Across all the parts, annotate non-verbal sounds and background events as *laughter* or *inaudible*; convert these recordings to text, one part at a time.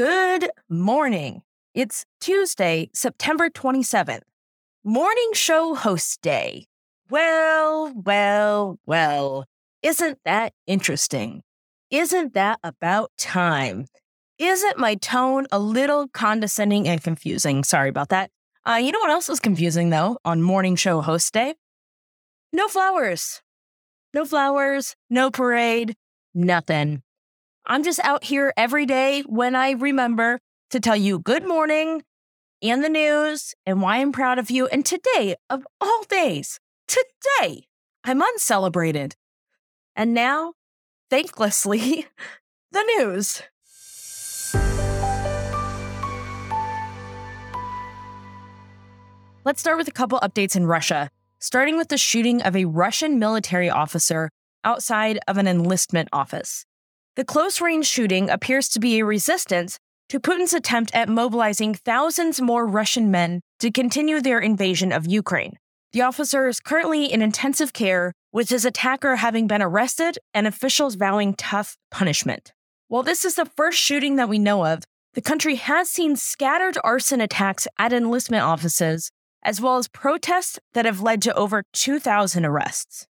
Good morning. It's Tuesday, September 27th, morning show host day. Well, well, well. Isn't that interesting? Isn't that about time? Isn't my tone a little condescending and confusing? Sorry about that. Uh, you know what else is confusing though on morning show host day? No flowers. No flowers, no parade, nothing. I'm just out here every day when I remember to tell you good morning and the news and why I'm proud of you. And today, of all days, today, I'm uncelebrated. And now, thanklessly, *laughs* the news. Let's start with a couple updates in Russia, starting with the shooting of a Russian military officer outside of an enlistment office. The close range shooting appears to be a resistance to Putin's attempt at mobilizing thousands more Russian men to continue their invasion of Ukraine. The officer is currently in intensive care, with his attacker having been arrested and officials vowing tough punishment. While this is the first shooting that we know of, the country has seen scattered arson attacks at enlistment offices as well as protests that have led to over 2,000 arrests.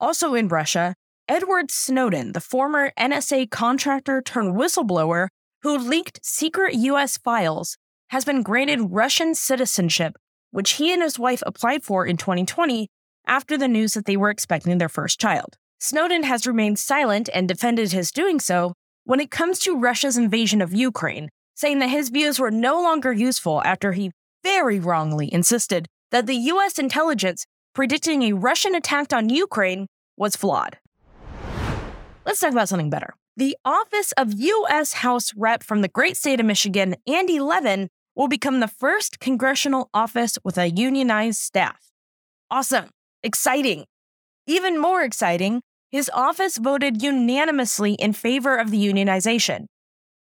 Also in Russia, Edward Snowden, the former NSA contractor turned whistleblower who leaked secret US files, has been granted Russian citizenship, which he and his wife applied for in 2020 after the news that they were expecting their first child. Snowden has remained silent and defended his doing so when it comes to Russia's invasion of Ukraine, saying that his views were no longer useful after he very wrongly insisted that the US intelligence predicting a Russian attack on Ukraine was flawed. Let's talk about something better. The office of U.S. House Rep from the great state of Michigan, Andy Levin, will become the first congressional office with a unionized staff. Awesome. Exciting. Even more exciting, his office voted unanimously in favor of the unionization.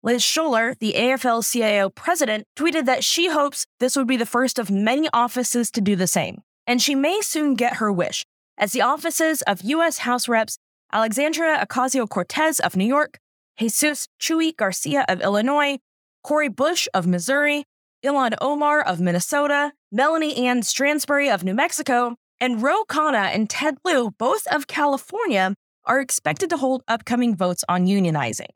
Liz Shuler, the AFL CIO president, tweeted that she hopes this would be the first of many offices to do the same. And she may soon get her wish, as the offices of U.S. House Reps Alexandria Ocasio Cortez of New York, Jesus Chuy Garcia of Illinois, Cori Bush of Missouri, Ilhan Omar of Minnesota, Melanie Ann Stansbury of New Mexico, and Ro Khanna and Ted Lieu, both of California, are expected to hold upcoming votes on unionizing.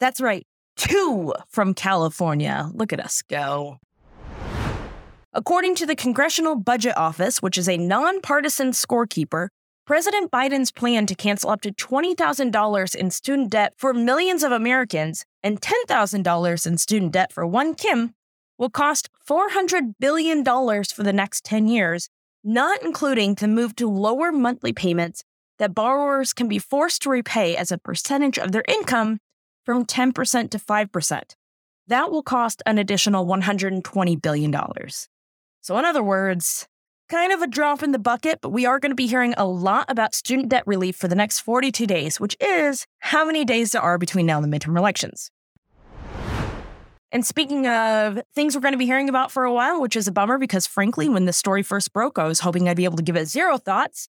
That's right, two from California. Look at us go. According to the Congressional Budget Office, which is a nonpartisan scorekeeper, President Biden's plan to cancel up to $20,000 in student debt for millions of Americans and $10,000 in student debt for one Kim will cost $400 billion for the next 10 years, not including the move to lower monthly payments that borrowers can be forced to repay as a percentage of their income from 10% to 5%. That will cost an additional $120 billion. So, in other words, kind of a drop in the bucket, but we are going to be hearing a lot about student debt relief for the next 42 days, which is how many days there are between now and the midterm elections. And speaking of things we're going to be hearing about for a while, which is a bummer because frankly, when the story first broke, I was hoping I'd be able to give it zero thoughts.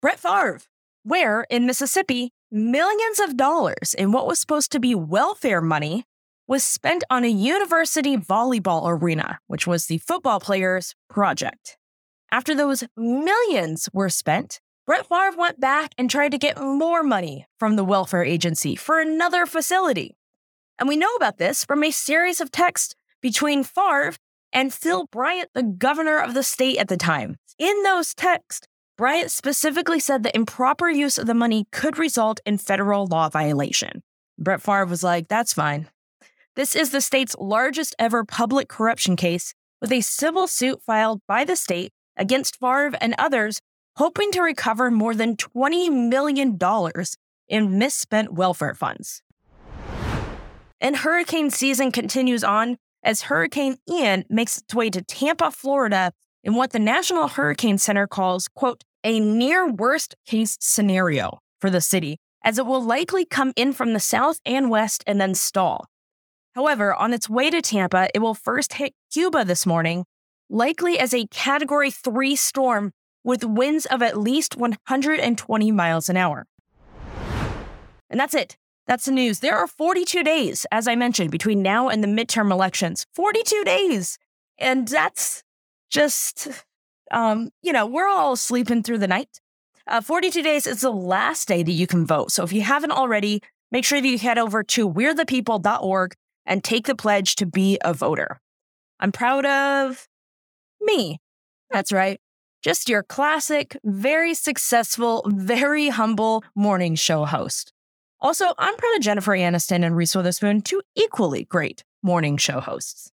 Brett Favre, where in Mississippi, millions of dollars in what was supposed to be welfare money was spent on a university volleyball arena, which was the football players' project. After those millions were spent, Brett Favre went back and tried to get more money from the welfare agency for another facility. And we know about this from a series of texts between Favre and Phil Bryant, the governor of the state at the time. In those texts, Bryant specifically said that improper use of the money could result in federal law violation. Brett Favre was like, that's fine. This is the state's largest ever public corruption case, with a civil suit filed by the state against Favre and others, hoping to recover more than $20 million in misspent welfare funds. And hurricane season continues on as Hurricane Ian makes its way to Tampa, Florida, in what the National Hurricane Center calls, quote, a near worst case scenario for the city, as it will likely come in from the south and west and then stall. However, on its way to Tampa, it will first hit Cuba this morning, likely as a Category 3 storm with winds of at least 120 miles an hour. And that's it. That's the news. There are 42 days, as I mentioned, between now and the midterm elections. 42 days. And that's just, um, you know, we're all sleeping through the night. Uh, 42 days is the last day that you can vote. So if you haven't already, make sure that you head over to we'rethepeople.org and take the pledge to be a voter. I'm proud of me. That's right. Just your classic, very successful, *laughs* very humble morning show host. Also, I'm proud of Jennifer Aniston and Reese Witherspoon, two equally great morning show hosts.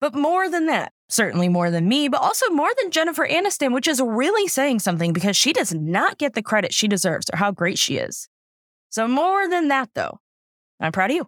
But more than that, certainly more than me, but also more than Jennifer Aniston, which is really saying something because she does not get the credit she deserves or how great she is. So, more than that, though, I'm proud of you.